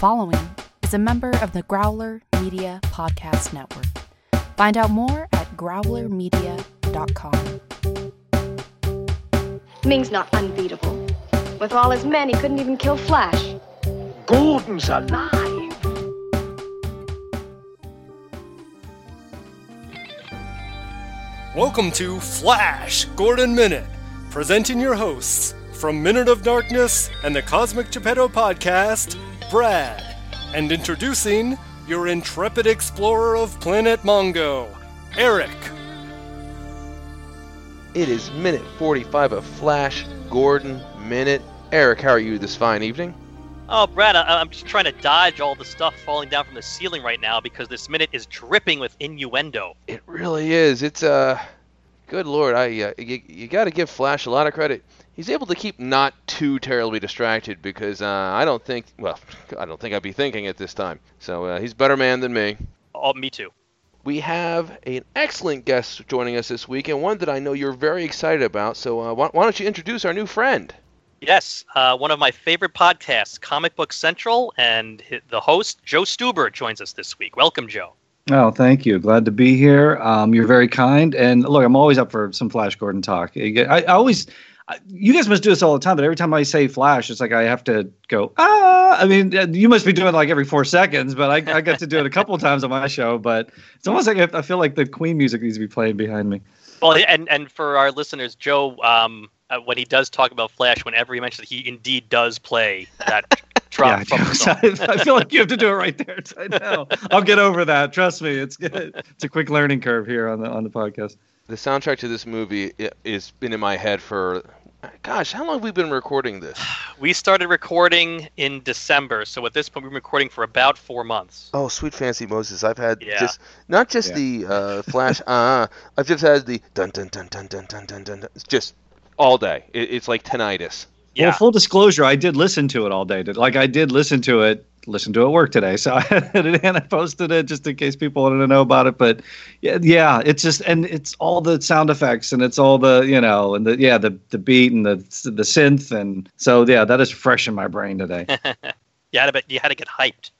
following is a member of the Growler Media Podcast Network. Find out more at growlermedia.com. Ming's not unbeatable. With all his men, he couldn't even kill Flash. Gordon's alive. Welcome to Flash Gordon Minute, presenting your hosts from Minute of Darkness and the Cosmic Geppetto podcast, Brad, and introducing your intrepid explorer of Planet Mongo, Eric. It is minute 45 of Flash Gordon Minute. Eric, how are you this fine evening? Oh, Brad, I, I'm just trying to dodge all the stuff falling down from the ceiling right now because this minute is dripping with innuendo. It really is. It's uh, good lord, I uh, you, you got to give Flash a lot of credit. He's able to keep not too terribly distracted because uh, I don't think, well, I don't think I'd be thinking at this time. So uh, he's a better man than me. Oh, me too. We have an excellent guest joining us this week, and one that I know you're very excited about. So uh, why, why don't you introduce our new friend? Yes, uh, one of my favorite podcasts, Comic Book Central, and the host, Joe Stuber, joins us this week. Welcome, Joe. Oh, thank you. Glad to be here. Um, you're very kind. And look, I'm always up for some Flash Gordon talk. I, I always, I- you guys must do this all the time, but every time I say Flash, it's like I have to go, ah. I mean, uh, you must be doing it like every four seconds, but I, I got to do it a couple times on my show. But it's almost like I, I feel like the Queen music needs to be playing behind me. Well, and and for our listeners, Joe, um, uh, when he does talk about Flash, whenever he mentions it, he indeed does play that drop yeah, from the jokes. song. I, I feel like you have to do it right there. I know. I'll get over that. Trust me. It's good. It's a quick learning curve here on the on the podcast. The soundtrack to this movie i- has been in my head for, gosh, how long have we been recording this? We started recording in December, so at this point, we've been recording for about four months. Oh, sweet fancy Moses! I've had Yeah. just not just Yeah. the uh, flash. uh, I've just had the dun dun dun dun dun dun dun dun. dun. It's just all day. It, it's like tinnitus. Yeah. Well, full disclosure, I did listen to it all day. Did- Like I did listen to it, listen to it work today. So I had it and I posted it just in case people wanted to know about it. But yeah, yeah, it's just and it's all the sound effects and it's all the you know and the yeah the the beat and the the synth and so yeah, that is fresh in my brain today. you had to, you had to get hyped.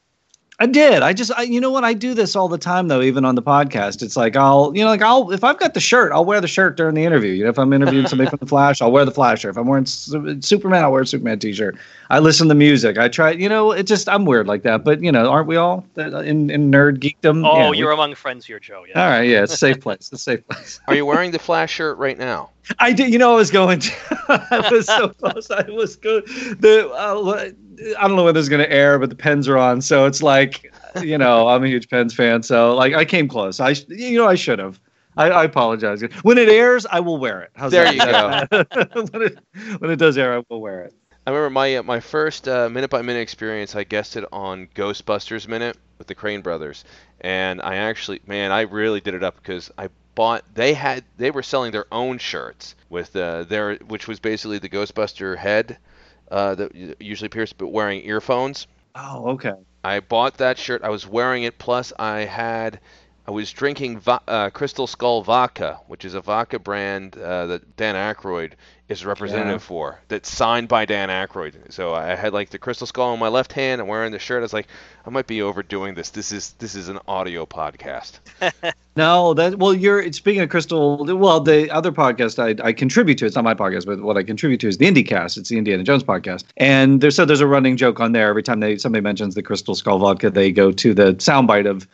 I did. I just, I, you know what? I do this all the time, though, even on the podcast. It's like I'll, you know, like I'll, if I've got the shirt, I'll wear the shirt during the interview. You know, if I'm interviewing somebody from the Flash, I'll wear the Flash shirt. If I'm wearing Su- Superman, I'll wear a Superman T-shirt. I listen to music. I try, you know, it just, I'm weird like that. But you know, aren't we all uh, in in nerd geekdom? Oh, Yeah, you're among friends here, Joe. Yeah. all right. Yeah, it's a safe place. It's a safe place. Are you wearing the flash shirt right now? I did. You know, I was going to. I was so close. I was good. The uh, I don't know when this is going to air, but the pens are on, so it's like, you know, I'm a huge Pens fan, so like I came close. I, you know, I should have. I, I apologize. When it airs, I will wear it. How's There that? you when, it, when it does air, I will wear it. I remember my uh, my first uh, minute by minute experience. I guested on Ghostbusters Minute with the Crane Brothers, and I actually, man, I really did it up because I bought. They had they were selling their own shirts with uh, their which was basically the Ghostbuster head uh, that usually appears, but wearing earphones. Oh, okay. I bought that shirt. I was wearing it. Plus, I had, I was drinking uh, Crystal Skull vodka, which is a vodka brand uh, that Dan Aykroyd is representative Yeah. for. That's signed by Dan Aykroyd. So I had like the Crystal Skull in my left hand. I'm wearing the shirt. I was like, I might be overdoing this. This is this is an audio podcast. No, that well, you're speaking of Crystal. Well, the other podcast I, I contribute to, it's not my podcast, but what I contribute to is the IndieCast. It's the Indiana Jones podcast, and there's so there's a running joke on there. Every time they somebody mentions the Crystal Skull vodka, they go to the soundbite of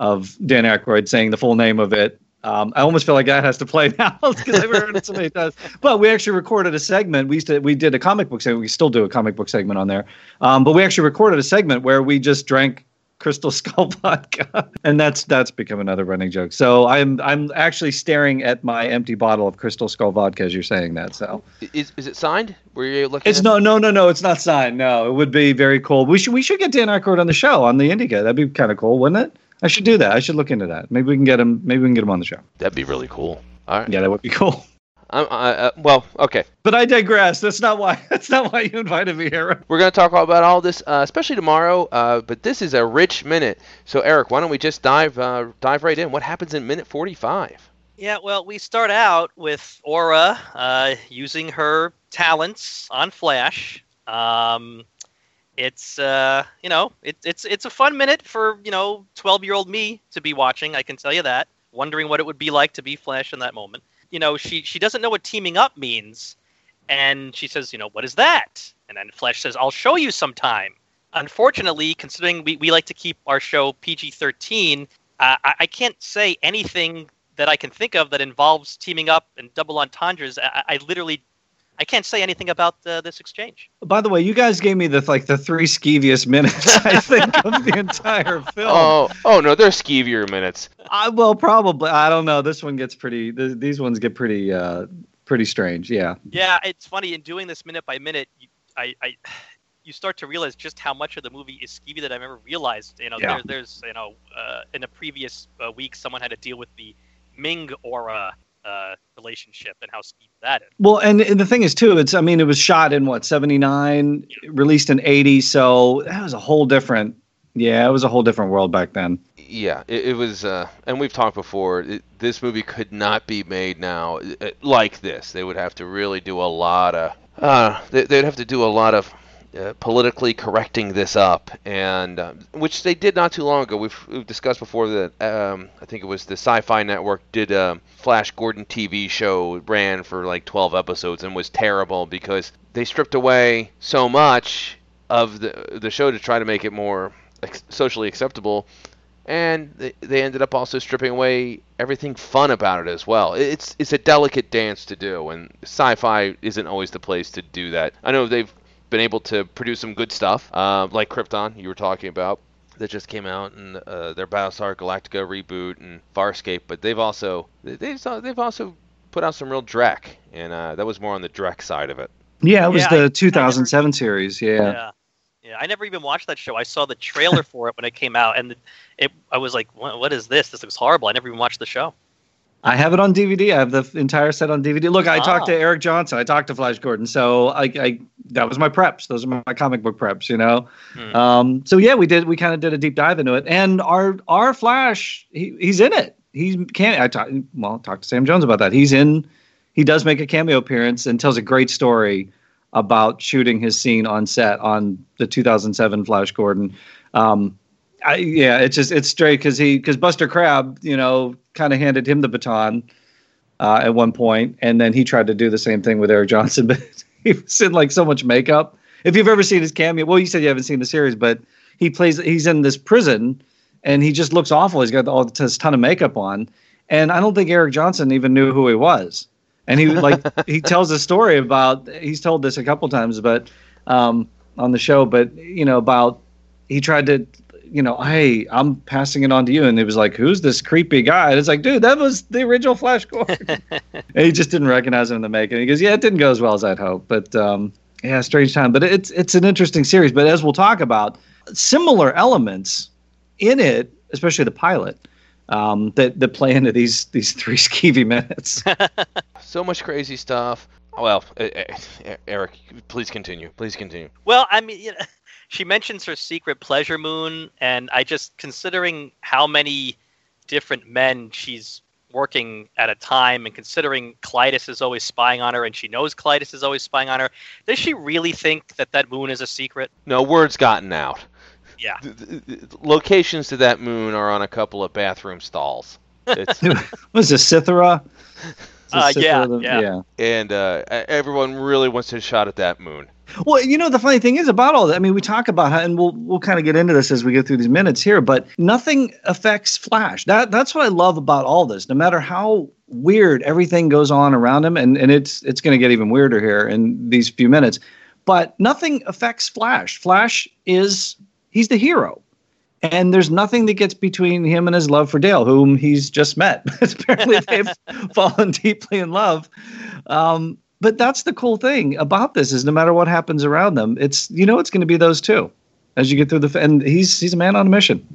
of Dan Aykroyd saying the full name of it. Um, I almost feel like that has to play now because I've heard it so many times. But we actually recorded a segment. We used to we did a comic book segment. We still do a comic book segment on there. Um, but we actually recorded a segment where we just drank Crystal Skull vodka, and that's that's become another running joke. So I'm I'm actually staring at my empty bottle of Crystal Skull vodka as you're saying that. So Is, is it signed? Were you looking? it's no no no no it's not signed. No, it would be very cool. We should we should get Dan Aykroyd on the show on the Indica. That'd be kind of cool, wouldn't it? I should do that. I should look into that. Maybe we can get him. Maybe we can get him on the show. That'd be really cool. All right. Yeah, that would be cool. I'm, I, uh, well, okay. But I digress. That's not why. That's not why you invited me here. We're going to talk about all this, uh, especially tomorrow. Uh, but this is a rich minute. So, Eric, why don't we just dive uh, dive right in? What happens in minute 45? Yeah, well, we start out with Aura uh, using her talents on Flash. Um, it's uh, you know, it, it's it's a fun minute for you know, twelve year old me to be watching. I can tell you that, wondering what it would be like to be Flash in that moment. You know, she she doesn't know what teaming up means, and she says, you know, what is that? And then Flash says, I'll show you sometime. Unfortunately, considering we, we like to keep our show PG 13, uh, I, I can't say anything that I can think of that involves teaming up and double entendres. I, I literally I can't say anything about uh, this exchange. By the way, you guys gave me the like the three skeeviest minutes I think of the entire film. Oh, oh no, they're skeevier minutes. I well probably I don't know. This one gets pretty. Th- these ones get pretty uh pretty strange. Yeah. Yeah, it's funny in doing this minute by minute. You, I, I you start to realize just how much of the movie is skeevy that I've ever realized. You know, Yeah. there, there's you know uh, in a previous uh, week someone had to deal with the Ming aura uh, relationship and how steep that is. Well, and, and the thing is too, it's I mean it was shot in what seventy nine, released in eighty, so that was a whole different. Yeah, it was a whole different world back then. Yeah, it, it was, uh, and we've talked before. It, this movie could not be made now uh, like this. They would have to really do a lot of. Uh, they, they'd have to do a lot of uh, politically correcting this up, and uh, which they did not too long ago. We've, we've discussed before that um, I think it was the Sci-Fi Network did a Flash Gordon TV show ran for like 12 episodes and was terrible because they stripped away so much of the the show to try to make it more socially acceptable and they, they ended up also stripping away everything fun about it as well. It's it's a delicate dance to do, and sci-fi isn't always the place to do that. I know they've been able to produce some good stuff, uh, like Krypton you were talking about, that just came out, and uh, their Battlestar Galactica reboot and Farscape, but they've also they- they've they've also put out some real dreck, and uh, that was more on the dreck side of it. Yeah, it was Yeah, I- I the never- 2007 series. Yeah. Yeah. Yeah, I never even watched that show. I saw the trailer for it when it came out, and it. I was like, what, "What is this? This looks horrible." I never even watched the show. I have it on DVD. I have the entire set on DVD. Look, I talked to Ah. Eric Johnson. I talked to Flash Gordon. So I, I that was my preps. Those are my comic book preps. You know. Hmm. Um, so yeah, we did. We kind of did a deep dive into it, and our our Flash, he, he's in it. He can't. I talked. Well, talked to Sam Jones about that. He's in. He does make a cameo appearance and tells a great story about shooting his scene on set on the 2007 Flash Gordon. Um, I, yeah, it's just it's straight because he because Buster Crabbe, you know, kind of handed him the baton uh, at one point, and then he tried to do the same thing with Eric Johnson, but he was in like so much makeup. If you've ever seen his cameo, well, you said you haven't seen the series, but he plays. He's in this prison, and he just looks awful. He's got all this ton of makeup on, and I don't think Eric Johnson even knew who he was. And he like he tells a story about he's told this a couple times, but um, on the show, but you know about he tried to you know, hey, I'm passing it on to you. And he was like, who's this creepy guy? And it's like, dude, that was the original Flash Gordon. and he just didn't recognize him in the making. He goes, yeah, it didn't go as well as I'd hoped. But um, yeah, strange time. But it's it's an interesting series. But as we'll talk about, similar elements in it, especially the pilot, um, that that play into these these three skeevy minutes. So much crazy stuff. Well, Eric, please continue. Please continue. Well, I mean, you know, she mentions her secret pleasure moon, and I just considering how many different men she's working at a time, and considering Klytus is always spying on her, and she knows Klytus is always spying on her. Does she really think that that moon is a secret? No, word's gotten out. Yeah. Th- th- th- Locations to that moon are on a couple of bathroom stalls. It's, was this Cythera? Is Uh, this yeah, yeah. and uh, everyone really wants a shot at that moon. Well, you know the funny thing is about all that. I mean, we talk about how, and we'll we'll kind of get into this as we go through these minutes here. But nothing affects Flash. That that's what I love about all this. No matter how weird everything goes on around him, and and it's it's going to get even weirder here in these few minutes. But nothing affects Flash. Flash is he's the hero. And there's nothing that gets between him and his love for Dale, whom he's just met. Apparently, they've fallen deeply in love. Um, but that's the cool thing about this is no matter what happens around them, it's you know it's going to be those two as you get through the and he's he's a man on a mission.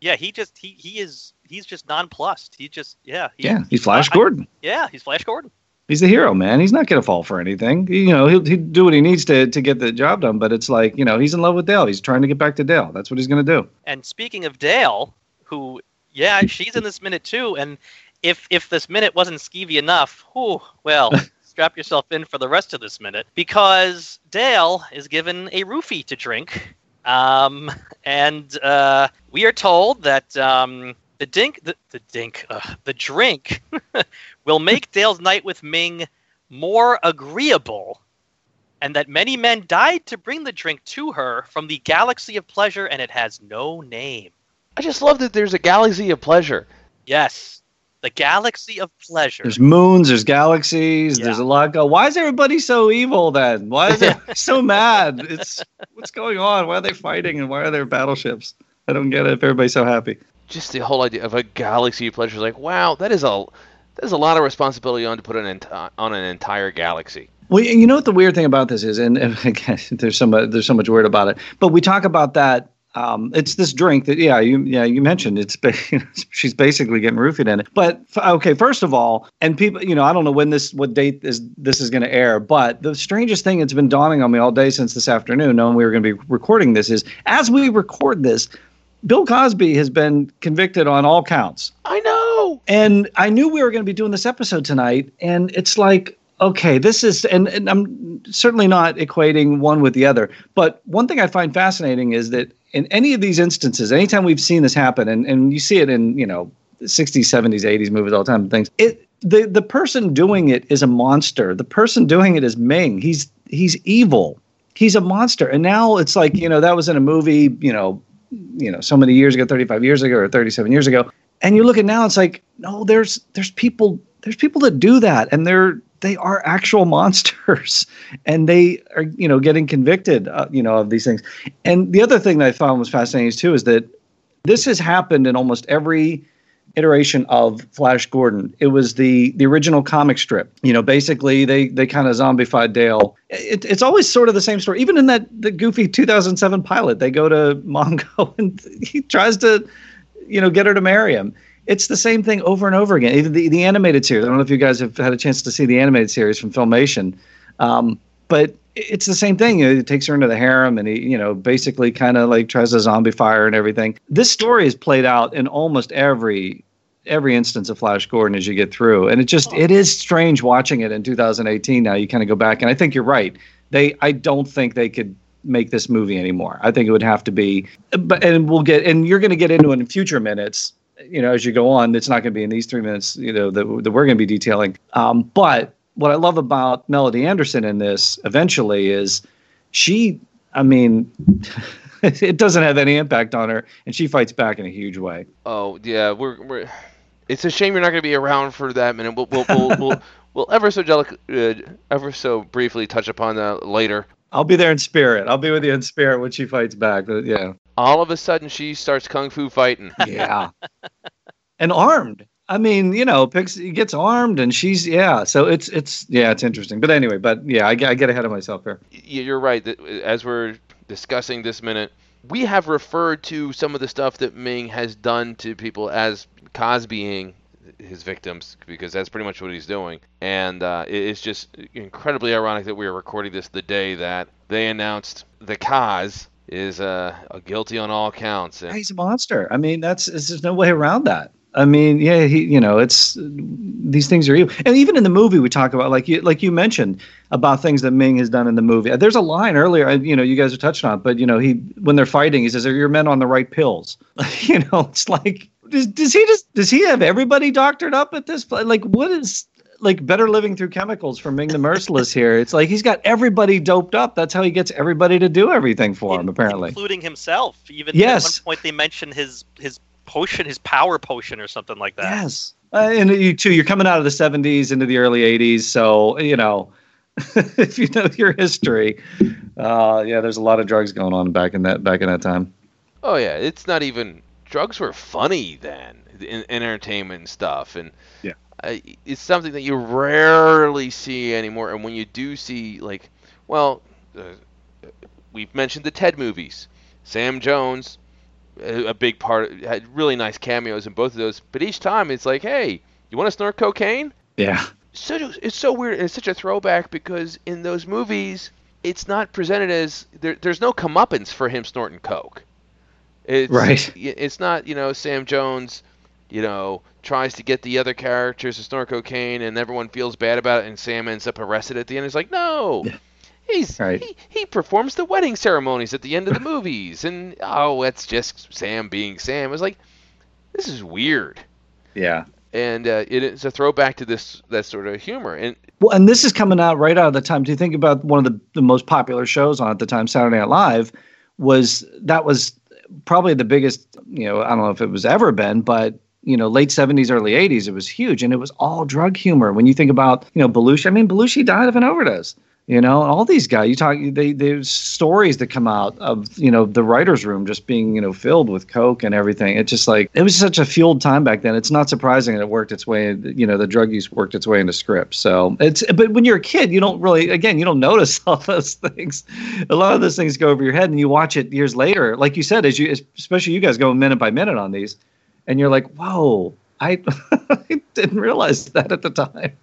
Yeah, he just he he is he's just nonplussed. He just yeah he, Yeah, he's Flash I- Gordon. yeah he's Flash Gordon. He's the hero, man. He's not going to fall for anything. You know, he'll, he'll do what he needs to to get the job done. But it's like you know, he's in love with Dale. He's trying to get back to Dale. That's what he's going to do. And speaking of Dale, who yeah she's in this minute too, and if if this minute wasn't skeevy enough, whew, well strap yourself in for the rest of this minute because Dale is given a roofie to drink. Um, and uh, we are told that um, the dink, the, the dink, uh, the drink will make Dale's night with Ming more agreeable, and that many men died to bring the drink to her from the galaxy of pleasure, and it has no name. I just love that there's a galaxy of pleasure. Yes, the galaxy of pleasure. There's moons, there's galaxies, there's a lot go. Why is everybody so evil then? Why is everybody so mad? It's what's going on? Why are they fighting and why are there battleships? I don't get it if everybody's so happy. Just the whole idea of a galaxy of pleasure. Is like, wow, that is a that is a lot of responsibility on to put an on an entire galaxy. Well, you know what the weird thing about this is, and, and again, there's so much there's so much weird about it. But we talk about that. Um, it's this drink that, yeah, you yeah you mentioned. It's she's basically getting roofied in it. But okay, first of all, and people, you know, I don't know when this what date is this is going to air. But the strangest thing that's been dawning on me all day since this afternoon, knowing we were going to be recording this, is as we record this, Bill Cosby has been convicted on all counts. I know. And I knew we were going to be doing this episode tonight, and it's like, okay, this is, and, and I'm certainly not equating one with the other. But one thing I find fascinating is that in any of these instances, anytime we've seen this happen, and, and you see it in, you know, 60s, 70s, 80s movies all the time, things, it, the, the person doing it is a monster. The person doing it is Ming. He's, he's evil. He's a monster. And now it's like, you know, that was in a movie, you know, you know, so many years ago, 35 years ago or 37 years ago. And you look at now, it's like, no, there's there's people there's people that do that, and they're they are actual monsters, and they are you know getting convicted, uh, you know, of these things. And the other thing that I found was fascinating too is that this has happened in almost every iteration of Flash Gordon. It was the the original comic strip. You know, basically they they kind of zombified Dale. It, it's always sort of the same story. Even in that the goofy 2007 pilot, they go to Mongo and he tries to, you know, get her to marry him. It's the same thing over and over again. The the animated series. I don't know if you guys have had a chance to see the animated series from Filmation, um, but it's the same thing. He takes her into the harem and he, you know, basically kind of like tries to zombie fire and everything. This story is played out in almost every every instance of Flash Gordon as you get through. And it just it is strange watching it in 2018 now. You kind of go back and I think you're right. They I don't think they could make this movie anymore. I think it would have to be but and we'll get and you're going to get into it in future minutes. You know, as you go on, it's not going to be in these three minutes. You know that, that we're going to be detailing. Um, but what I love about Melody Anderson in this eventually is she. I mean, it doesn't have any impact on her, and she fights back in a huge way. Oh yeah, we're we're. It's a shame you're not going to be around for that minute. We'll we'll we'll, we'll, we'll ever so delic- uh, ever so briefly touch upon that later. I'll be there in spirit. I'll be with you in spirit when she fights back. But yeah, All of a sudden, she starts kung fu fighting. yeah, and armed. I mean, you know, Pixie gets armed, and she's yeah. So it's it's yeah, it's interesting. But anyway, but yeah, I, get- I get ahead of myself here. You're right. That as we're discussing this minute, we have referred to some of the stuff that Ming has done to people as Cosbying his victims because that's pretty much what he's doing. And uh, it's just incredibly ironic that we are recording this the day that they announced the Cos is uh, guilty on all counts. And He's a monster. I mean, that's there's no way around that. I mean, yeah, he, you know, it's these things are evil. And even in the movie, we talk about like you, like you mentioned about things that Ming has done in the movie. There's a line earlier, you know, you guys are touching on, but you know, he when they're fighting, he says, "Are your men on the right pills?" you know, it's like, does, does he just does he have everybody doctored up at this point? Like, what is like better living through chemicals from Ming the Merciless here? It's like he's got everybody doped up. That's how he gets everybody to do everything for him, apparently. including himself. Even Yes. at one point, they mention his his potion, his power potion, or something like that. Yes. Uh, and you too, you're coming out of the 70s into the early 80s. So, you know, if you know your history, uh, yeah, there's a lot of drugs going on back in that back in that time. oh yeah, it's not even drugs were funny then, in, entertainment and stuff, and Yeah. I, it's something that you rarely see anymore. And when you do see, like, well, uh, we've mentioned the Ted movies. Sam Jones, a, big part, had really nice cameos in both of those. But each time, it's like, hey, you want to snort cocaine? Yeah. so it's so weird. It's such a throwback because in those movies, it's not presented as there, there's no comeuppance for him snorting coke. It's, Right. It's not you know Sam Jones you know, tries to get the other characters to snort cocaine, and everyone feels bad about it, and Sam ends up arrested at the end. It's like, no, he's Right. he, he performs the wedding ceremonies at the end of the movies, and oh, that's just Sam being Sam. It's like, this is weird, Yeah. and uh, it is a throwback to this that sort of humor. And Well, and this is coming out right out of the time. Do you think about one of the, the most popular shows on at the time, Saturday Night Live, was that was probably the biggest, you know, I don't know if it was ever been, but you know, late seventies, early eighties, it was huge, and it was all drug humor. When you think about, you know, Belushi, I mean, Belushi died of an overdose. You know, all these guys. You talk. They there's stories that come out of you know the writers' room just being you know filled with coke and everything. It's just like it was such a fueled time back then. It's not surprising that it worked its way. You know, the drug use worked its way into scripts. So it's. But when you're a kid, you don't really. Again, you don't notice all those things. A lot of those things go over your head, and you watch it years later. Like you said, as you, especially you guys go minute by minute on these, and you're like, whoa, I, I didn't realize that at the time.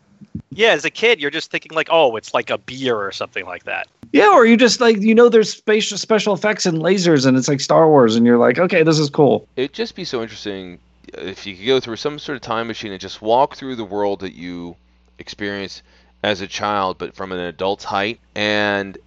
Yeah, as a kid, you're just thinking like, oh, it's like a beer or something like that. Yeah, or you just like you know there's spatial special effects and lasers and it's like Star Wars and you're like, okay, this is cool. It'd just be so interesting if you could go through some sort of time machine and just walk through the world that you experienced as a child, but from an adult's height. And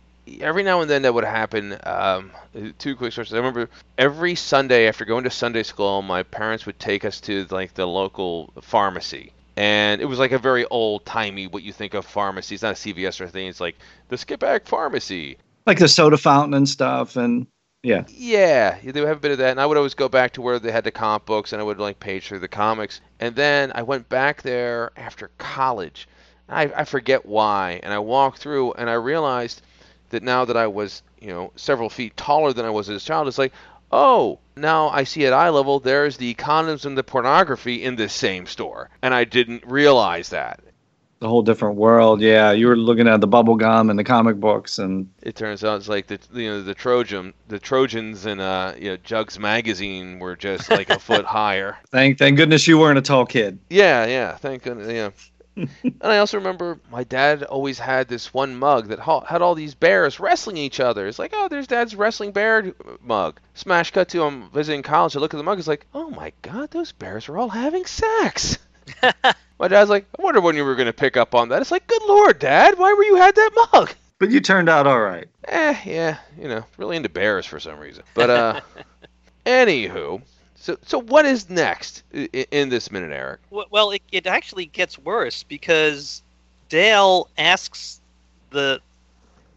every now and then that would happen. Um, two quick stories. I remember every Sunday after going to Sunday school, my parents would take us to like the local pharmacy. And it was like a very old timey what you think of pharmacy. It's not a CVS or anything. It's like the Skip Back Pharmacy. Like the soda fountain and stuff and yeah. Yeah, they would have a bit of that, and I would always go back to where they had the comic books, and I would like page through the comics, and then I went back there after college. I, I forget why, and I walked through, and I realized that now that I was, you know, several feet taller than I was as a child, it's like, oh, now I see at eye level there's the condoms and the pornography in this same store, and I didn't realize that. The whole different world. Yeah, you were looking at the bubble gum and the comic books and It turns out it's like the you know the Trojan the Trojans in uh you know Jugs magazine were just like a foot higher. thank thank goodness you weren't a tall kid. Yeah, yeah. Thank goodness. Yeah. and I also remember my dad always had this one mug that ha- had all these bears wrestling each other. It's like, oh, there's dad's wrestling bear mug. Smash cut to him visiting college. I look at the mug. It's like, oh my god, those bears are all having sex. my dad's like, I wonder when you were going to pick up on that. It's like, good lord, dad, why were you had that mug? But you turned out all right. Eh, yeah, you know, really into bears for some reason. But uh, anywho, so so what is next in, in this minute, Eric? Well, it, it actually gets worse because Dale asks the,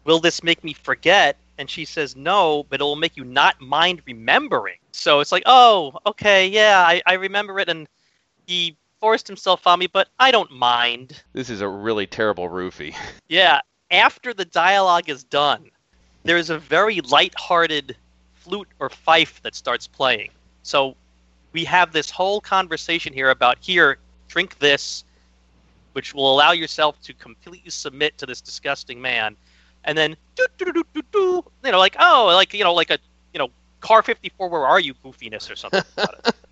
"Will this make me forget?" And she says, "No, but it will make you not mind remembering." So it's like, "Oh, okay, yeah, I, I remember it, and he forced himself on me, but I don't mind." This is a really terrible roofie. Yeah, after the dialogue is done, there's a very light-hearted flute or fife that starts playing. So we have this whole conversation here about here, drink this, which will allow yourself to completely submit to this disgusting man, and then doo, doo, doo, doo, doo, you know, like oh, like you know, like a you know, car 54, where are you, goofiness or something. about it.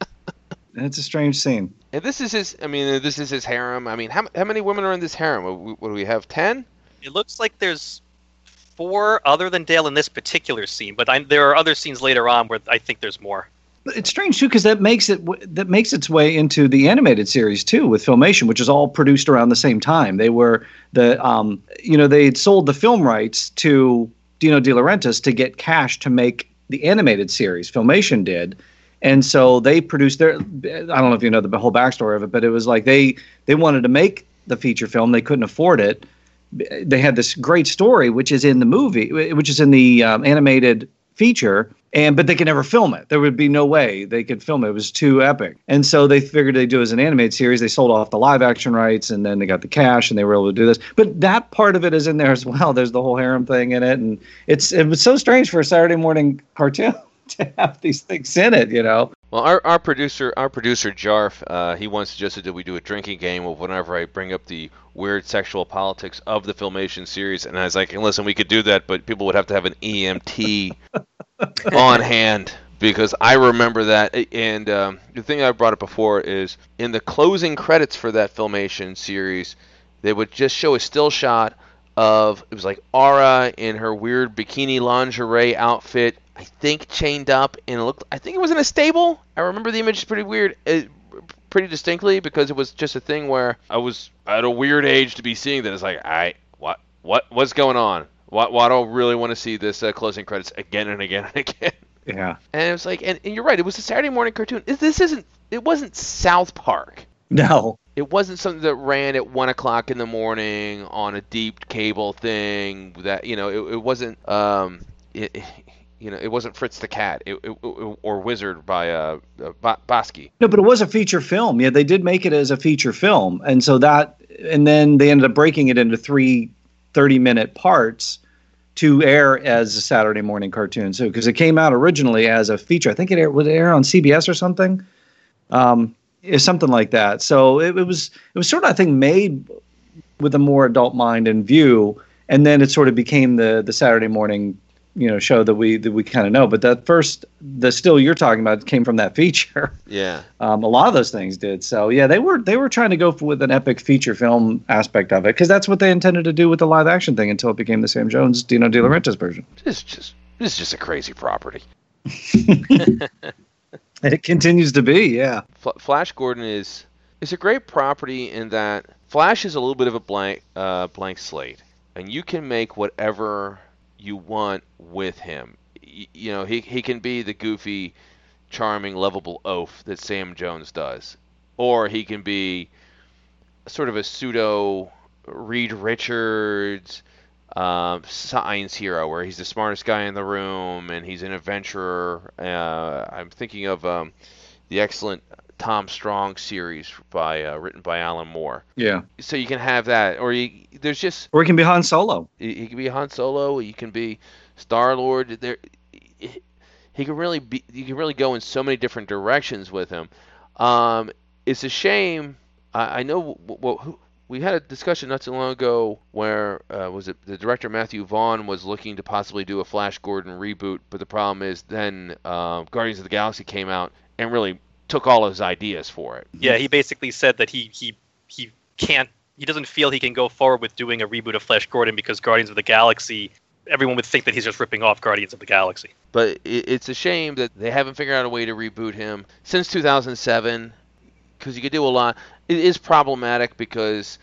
It's a strange scene. And this is his. I mean, this is his harem. I mean, how how many women are in this harem? What, what do we have? Ten? It looks like there's four other than Dale in this particular scene, but I, there are other scenes later on where I think there's more. It's strange too because that makes it that makes its way into the animated series too with Filmation, which is all produced around the same time. They were the um, you know they had sold the film rights to Dino De Laurentiis to get cash to make the animated series. Filmation did, and so they produced their. I don't know if you know the whole backstory of it, but it was like they they wanted to make the feature film, they couldn't afford it. They had this great story, which is in the movie, which is in the um, animated feature and but they could never film it. There would be no way they could film it. It was too epic. And so they figured they'd do it as an animated series. They sold off the live action rights and then they got the cash and they were able to do this. But that part of it is in there as well. There's the whole harem thing in it and it's it was so strange for a saturday morning cartoon to have these things in it you know? Well, our, our producer, our producer Jarf, uh, he once suggested that we do a drinking game of whenever I bring up the weird sexual politics of the Filmation series, and I was like, listen, we could do that, but people would have to have an EMT on hand because I remember that. And um, the thing I brought up before is in the closing credits for that Filmation series, they would just show a still shot of it was like Aura in her weird bikini lingerie outfit. I think chained up and it looked. I think it was in a stable. I remember the image is pretty weird. It, pretty distinctly because it was just a thing where I was at a weird age to be seeing that. It's like, I what what what's going on? Why, why do I really want to see this uh, closing credits again and again and again? Yeah. And it was like, and, and you're right. It was a Saturday morning cartoon. This- This isn't. It wasn't South Park. No. It wasn't something that ran at one o'clock in the morning on a deep cable thing. That you know, it, it wasn't. Um, it, it- you know, it wasn't Fritz the Cat it, it, it- or Wizard by uh, uh Bakshi. No, but it was a feature film. Yeah, they did make it as a feature film. And so that, and then they ended up breaking it into three 30 minute parts to air as a Saturday morning cartoon. So, because it came out originally as a feature, I think it aired, would air on CBS or something? Um, something like that. So it, it was, it was sort of, I think, made with a more adult mind in view. And then it sort of became the, the Saturday morning you know show that we that we kind of know but that first the still you're talking about came from that feature Yeah. um, a lot of those things did. So yeah, they were they were trying to go for, with an epic feature film aspect of it because that's what they intended to do with the live action thing until it became the Sam Jones Dino De Laurentiis version. it's just this is just a crazy property. And it continues to be, yeah. Fl- Flash Gordon is is a great property in that Flash is a little bit of a blank uh, blank slate, and you can make whatever you want with him. You know, he he can be the goofy, charming, lovable oaf that Sam Jones does, or he can be sort of a pseudo Reed Richards um, science hero where he's the smartest guy in the room and he's an adventurer. Uh, I'm thinking of um, the excellent Tom Strong series by uh, written by Alan Moore. Yeah. So you can have that, or you, there's just Or it can be Han Solo. he, he can be Han Solo. He can be Star Lord. There, he, he can really be. You can really go in so many different directions with him. Um, it's a shame. I, I know. Well, who, we had a discussion not too long ago where uh, was it the director Matthew Vaughn was looking to possibly do a Flash Gordon reboot, but the problem is then uh, Guardians of the Galaxy came out and really took all his ideas for it. Yeah, he basically said that he he he can't. He doesn't feel he can go forward with doing a reboot of Flash Gordon because Guardians of the Galaxy. Everyone would think that he's just ripping off Guardians of the Galaxy. But it's a shame that they haven't figured out a way to reboot him since 2007, because you could do a lot. It is problematic because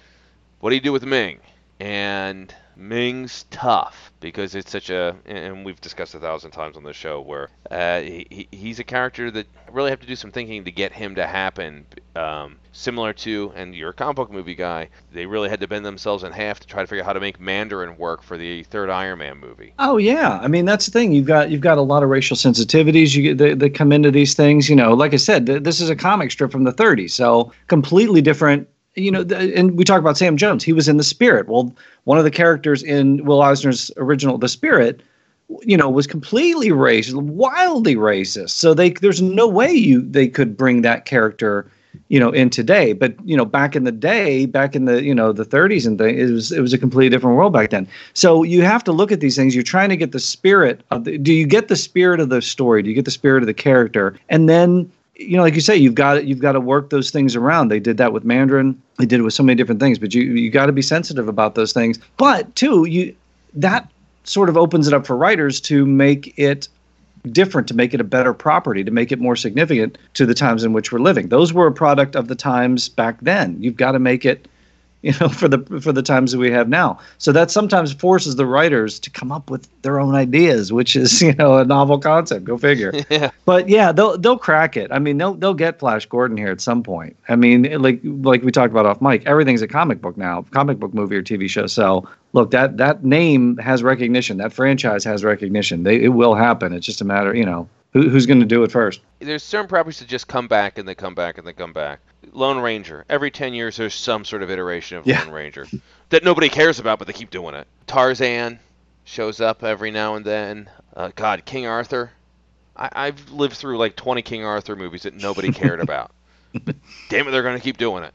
what do you do with Ming? And Ming's tough because it's such a, and we've discussed a thousand times on this show where uh, he, he- he's a character that really have to do some thinking to get him to happen. Um, similar to, and you're a comic book movie guy, they really had to bend themselves in half to try to figure out how to make Mandarin work for the third Iron Man movie. Oh yeah, I mean that's the thing. You've got you've got a lot of racial sensitivities. You that, that come into these things. You know, like I said, th- this is a comic strip from the 30s, so completely different. You know, th- and we talk about Sam Jones. He was in The Spirit. Well, one of the characters in Will Eisner's original The Spirit, you know, was completely racist, wildly racist. So they there's no way you they could bring that character you know in today but you know back in the day back in the you know the 30s and things it was it was a completely different world back then so you have to look at these things you're trying to get the spirit of the do you get the spirit of the story do you get the spirit of the character and then you know like you say you've got you've got to work those things around. They did that with mandarin. They did it with so many different things but you you got to be sensitive about those things. But too you that sort of opens it up for writers to make it different to make it a better property to make it more significant to the times in which we're living. Those were a product of the times back then. You've got to make it you know for the for the times that we have now. So that sometimes forces the writers to come up with their own ideas which is you know a novel concept. Go figure. Yeah. but yeah they'll they'll crack it. I mean they'll they'll get flash gordon here at some point. I mean like like we talked about off mic everything's a comic book now. Comic book movie or tv show so look that that name has recognition. That franchise has recognition. They, it will happen. It's just a matter you know who, who's going to do it first. There's certain properties that just come back and they come back and they come back. Lone Ranger. Every 10 years, there's some sort of iteration of Yeah. Lone Ranger that nobody cares about, but they keep doing it. Tarzan shows up every now and then. Uh, God, King Arthur. I, I've lived through like 20 King Arthur movies that nobody cared about. but damn it, they're going to keep doing it.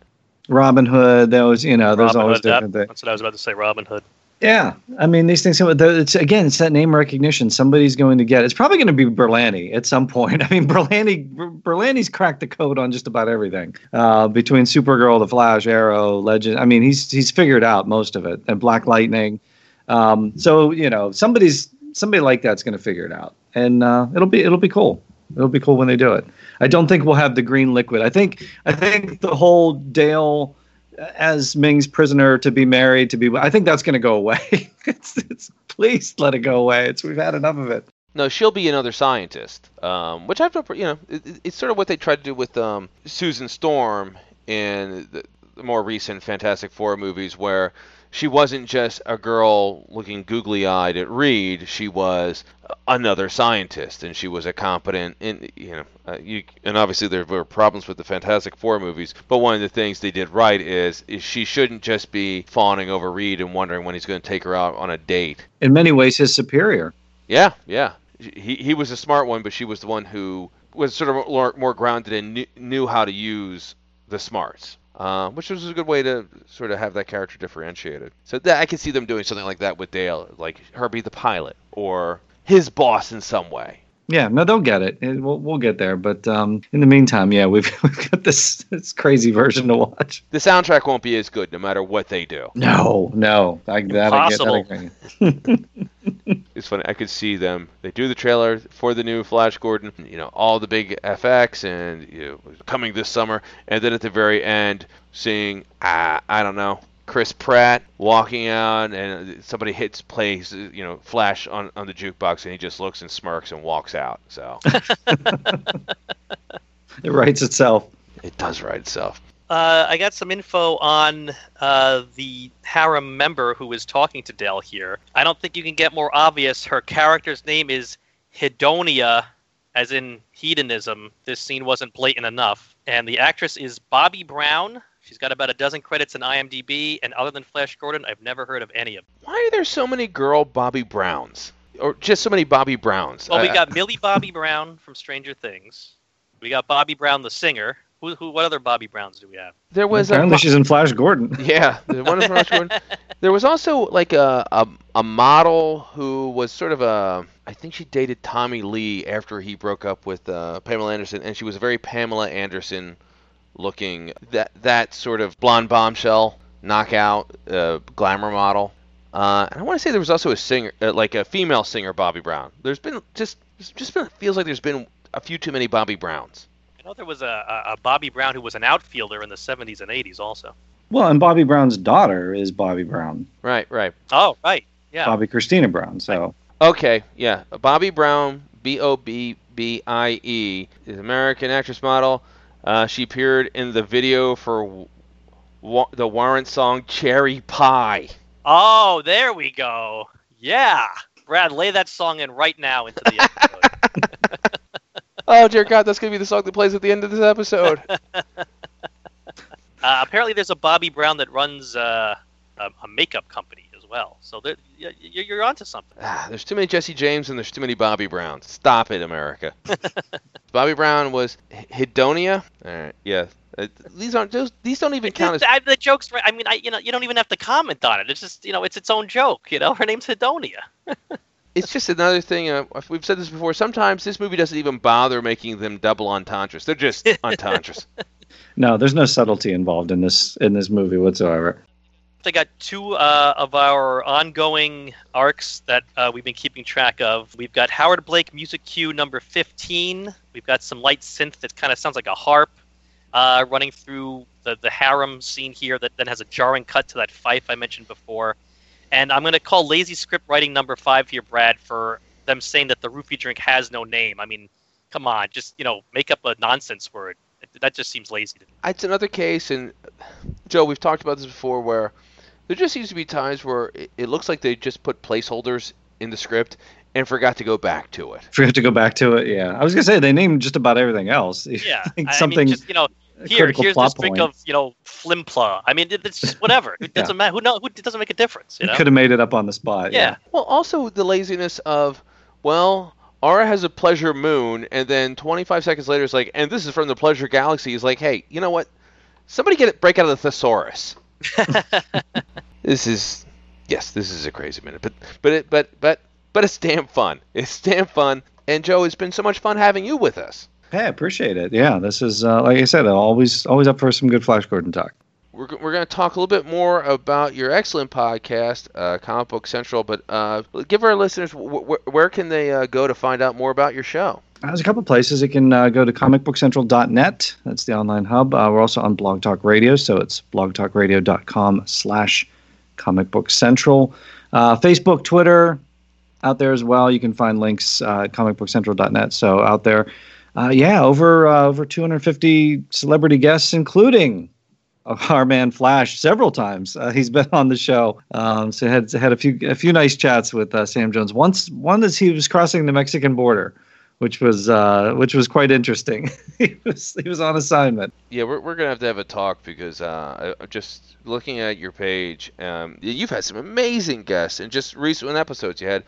robin hood those you know there's Robin always Hood, that- different things that's what I was about to say. Robin Hood. Yeah, I mean these things. It's again, it's that name recognition. Somebody's going to get. It's probably going to be Berlanti at some point. I mean, Berlanti, Berlanti's cracked the code on just about everything. Uh, between Supergirl, The Flash, Arrow, Legend. I mean, he's he's figured out most of it. And Black Lightning. Um, so you know, somebody's somebody like that's going to figure it out, and uh, it'll be it'll be cool. It'll be cool when they do it. I don't think we'll have the green liquid. I think I think the whole Dale as Ming's prisoner to be married to be. I think that's going to go away. it's, it's, please let it go away. It's we've had enough of it. No, she'll be another scientist, um, which I've you know it, it's sort of what they tried to do with um, Susan Storm in the, the more recent Fantastic Four movies, where she wasn't just a girl looking googly eyed at Reed. She was another scientist, and she was a competent. In you know, uh, you and obviously there were problems with the Fantastic Four movies, but one of the things they did right is, is she shouldn't just be fawning over Reed and wondering when he's going to take her out on a date. In many ways, his superior. Yeah, yeah. He he was a smart one, but she was the one who was sort of more, more grounded and knew, knew how to use the smarts uh, which was a good way to sort of have that character differentiated. So that, I can see them doing something like that with Dale, like her be the pilot or his boss in some way. Yeah, no, they'll get it. We'll, we'll get there. But um, in the meantime, yeah, we've, we've got this this crazy version to watch. The soundtrack won't be as good no matter what they do. No, no, I, Impossible. That, it's funny. I could see them. They do the trailer for the new Flash Gordon. You know, all the big FX and you know, coming this summer, and then at the very end, seeing uh, I don't know Chris Pratt walking out and somebody hits plays you know flash on, on the jukebox and he just looks and smirks and walks out so it writes itself it does write itself uh, I got some info on uh, the harem member who is talking to Dale here. I don't think you can get more obvious. Her character's name is Hedonia, as in hedonism. This scene wasn't blatant enough. And the actress is Bobby Brown. She's got about a dozen credits in IMDb, and other than Flash Gordon, I've never heard of any of them. Why are there so many girl Bobby Browns? Or just so many Bobby Browns? Well, we got Millie Bobby Brown from Stranger Things. We got Bobby Brown, the singer. Who, who, what other Bobby Browns do we have? There was apparently a, she's in Flash Gordon. Yeah, the one in Flash Gordon. There was also like a, a a model who was sort of a I think she dated Tommy Lee after he broke up with uh, Pamela Anderson, and she was a very Pamela Anderson looking that that sort of blonde bombshell knockout uh, glamour model. Uh, and I want to say there was also a singer, uh, like a female singer, Bobby Brown. There's been just just been feels like there's been a few too many Bobby Browns. I know there was a, a Bobby Brown who was an outfielder in the 70s and 80s also. Well, and Bobby Brown's daughter is Bobby Brown. Right, right. Oh, right. Yeah. Bobbi Kristina Brown. So. Okay, yeah. Bobby Brown, B O B B I E, is American actress model. Uh, she appeared in the video for wa- the Warrant song "Cherry Pie." Oh, there we go. Yeah, Brad, lay that song in right now into the episode. oh dear God, that's gonna be the song that plays at the end of this episode. uh, apparently, there's a Bobby Brown that runs uh, a, a, makeup company as well. So you're, you're onto something. Ah, there's too many Jesse James and there's too many Bobby Browns. Stop it, America. Bobby Brown was Hedonia. All right, yeah. Uh, these aren't those. These don't even count as I, the jokes. I mean, I you know you don't even have to comment on it. It's just you know it's its own joke. You know, her name's Hedonia. it's just another thing. Uh, we've said this before. Sometimes this movie doesn't even bother making them double entendres. They're just entendres. no, there's no subtlety involved in this in this movie whatsoever. They got two uh, of our ongoing arcs that uh, we've been keeping track of. We've got Howard Blake music cue number 15. We've got some light synth that kind of sounds like a harp uh, running through the, the harem scene here that then has a jarring cut to that fife I mentioned before. And I'm going to call lazy script writing number five here, Brad, for them saying that the roofie drink has no name. I mean, come on, just you know, make up a nonsense word. That just seems lazy. To me. It's another case, and Joe, we've talked about this before, where there just seems to be times where it, it looks like they just put placeholders in the script and forgot to go back to it. Forgot to go back to it. Yeah, I was gonna say they named just about everything else. Yeah, I something. I mean, just, you know, here, here's this drink of you know flimpla. I mean, it's just whatever. It doesn't matter. Who knows? Who, it doesn't make a difference. You know? could have made it up on the spot. Yeah. yeah. Well, also the laziness of, well, Aura has a pleasure moon, and then 25 seconds later, it's like, and this is from the pleasure galaxy. He's like, hey, you know what? Somebody get it, break out of the thesaurus. this is, yes, this is a crazy minute, but but it, but but but it's damn fun. It's damn fun. And Joe, it's been so much fun having you with us. Hey, I appreciate it. Yeah, this is uh, like I said, always always up for some good Flash Gordon talk. We're, we're going to talk a little bit more about your excellent podcast, uh, Comic Book Central, but uh, give our listeners wh- wh- where can they uh, go to find out more about your show? There's a couple places. It can uh, go to comicbookcentral.net. That's the online hub. Uh, we're also on Blog Talk Radio, so it's blogtalkradio.com slash comicbookcentral. Uh, Facebook, Twitter, out there as well. You can find links uh, at comicbookcentral.net. So out there, uh, yeah, over uh, over 250 celebrity guests, including our man Flash several times. Uh, he's been on the show, um, so had had a few a few nice chats with uh, Sam Jones. Once one as he was crossing the Mexican border, which was uh, which was quite interesting. he was he was on assignment. Yeah, we're, we're gonna have to have a talk because uh, just looking at your page, um, you've had some amazing guests and just recent episodes. You had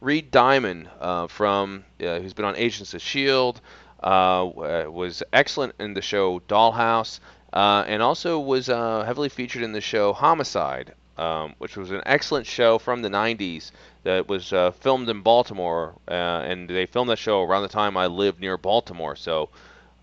Reed Diamond uh, from uh, who's been on Agents of Shield, uh, was excellent in the show Dollhouse, uh, and also was uh, heavily featured in the show Homicide, um, which was an excellent show from the 90s that was uh, filmed in Baltimore, uh, and they filmed that show around the time I lived near Baltimore. So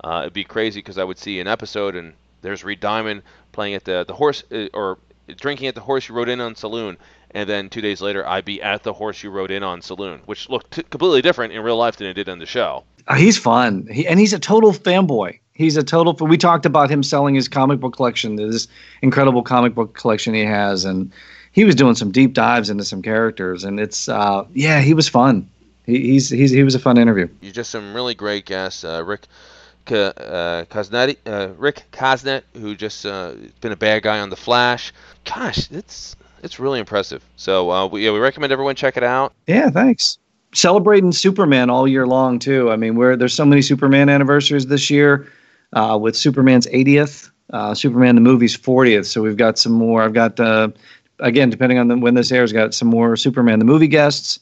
uh, it'd be crazy because I would see an episode and there's Reed Diamond playing at the the horse uh, or drinking at the horse you rode in on saloon, and then two days later I'd be at the horse you rode in on saloon, which looked t- completely different in real life than it did on the show. Uh, he's fun, he, and he's a total fanboy. He's a total. We talked about him selling his comic book collection, this incredible comic book collection he has, and he was doing some deep dives into some characters, and it's uh, yeah, he was fun. He, he's he's he was a fun interview. You just some really great guests, uh, Rick. Uh, Kosnetti, uh, Rick Cosnett, who just uh, been a bad guy on The Flash. Gosh, it's it's really impressive. So uh, we, yeah, we recommend everyone check it out. Yeah, thanks. Celebrating Superman all year long too. I mean, where there's so many Superman anniversaries this year, uh, with Superman's 80th, uh, Superman the movie's 40th. So we've got some more. I've got uh, again, depending on the, when this airs, got some more Superman the movie guests.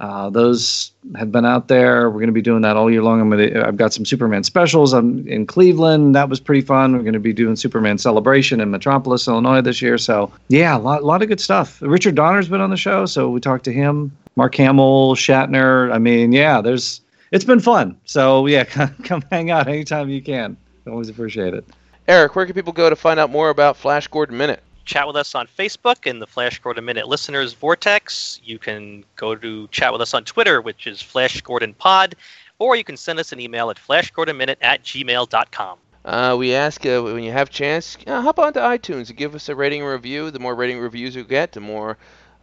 Uh, those have been out there. We're going to be doing that all year long. I'm going to, I've got some Superman specials. I'm in Cleveland. That was pretty fun. We're going to be doing Superman Celebration in Metropolis, Illinois this year. So yeah, a lot, lot of good stuff. Richard Donner's been on the show, so we talked to him. Mark Hamill, Shatner. I mean, yeah, there's it's been fun. So yeah, come, come hang out anytime you can. Always appreciate it. Eric, where can people go to find out more about Flash Gordon Minute? Chat with us on Facebook in the Flash Gordon Minute Listeners Vortex. You can go to chat with us on Twitter, which is Flash Gordon Pod, or you can send us an email at flashgordonminute at gmail.com. Uh, we ask uh, when you have chance, uh, hop onto iTunes and give us a rating and review. The more rating reviews you get, the more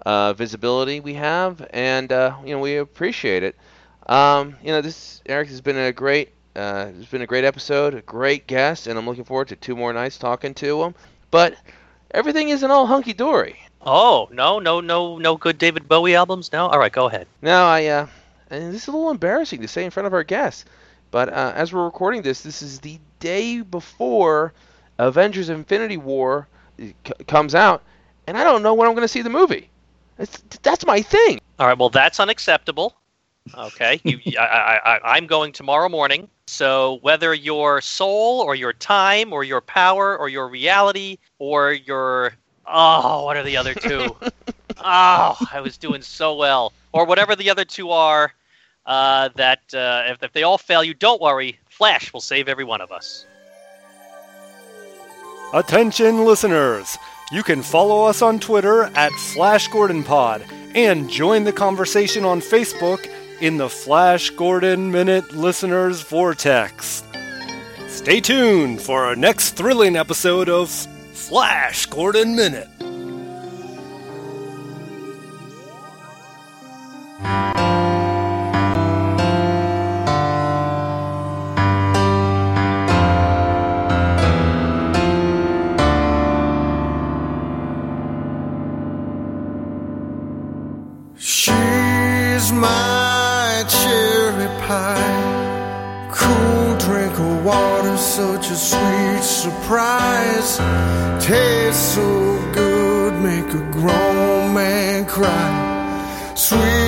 uh, visibility we have, and uh, you know we appreciate it. Um, you know, this Eric has been a great, uh, it's been a great episode, a great guest, and I'm looking forward to two more nights talking to him. But everything isn't all hunky dory. Oh, no, no, no, no good David Bowie albums? No? All right, go ahead. Now, I, uh, and this is a little embarrassing to say in front of our guests, but uh, as we're recording this, this is the day before Avengers Infinity War c- comes out, and I don't know when I'm going to see the movie. It's, that's my thing. All right, well, that's unacceptable. Okay, you, I, I, I, I'm going tomorrow morning. So whether your soul or your time or your power or your reality or your oh, what are the other two? oh, I was doing so well. Or whatever the other two are, uh, that uh, if, if they all fail you, don't worry. Flash will save every one of us. Attention listeners! You can follow us on Twitter at Flash Gordon Pod and join the conversation on Facebook in the Flash Gordon Minute Listeners Vortex. Stay tuned for our next thrilling episode of Flash Gordon Minute. Such a sweet surprise. Tastes so good, make a grown man cry. Sweet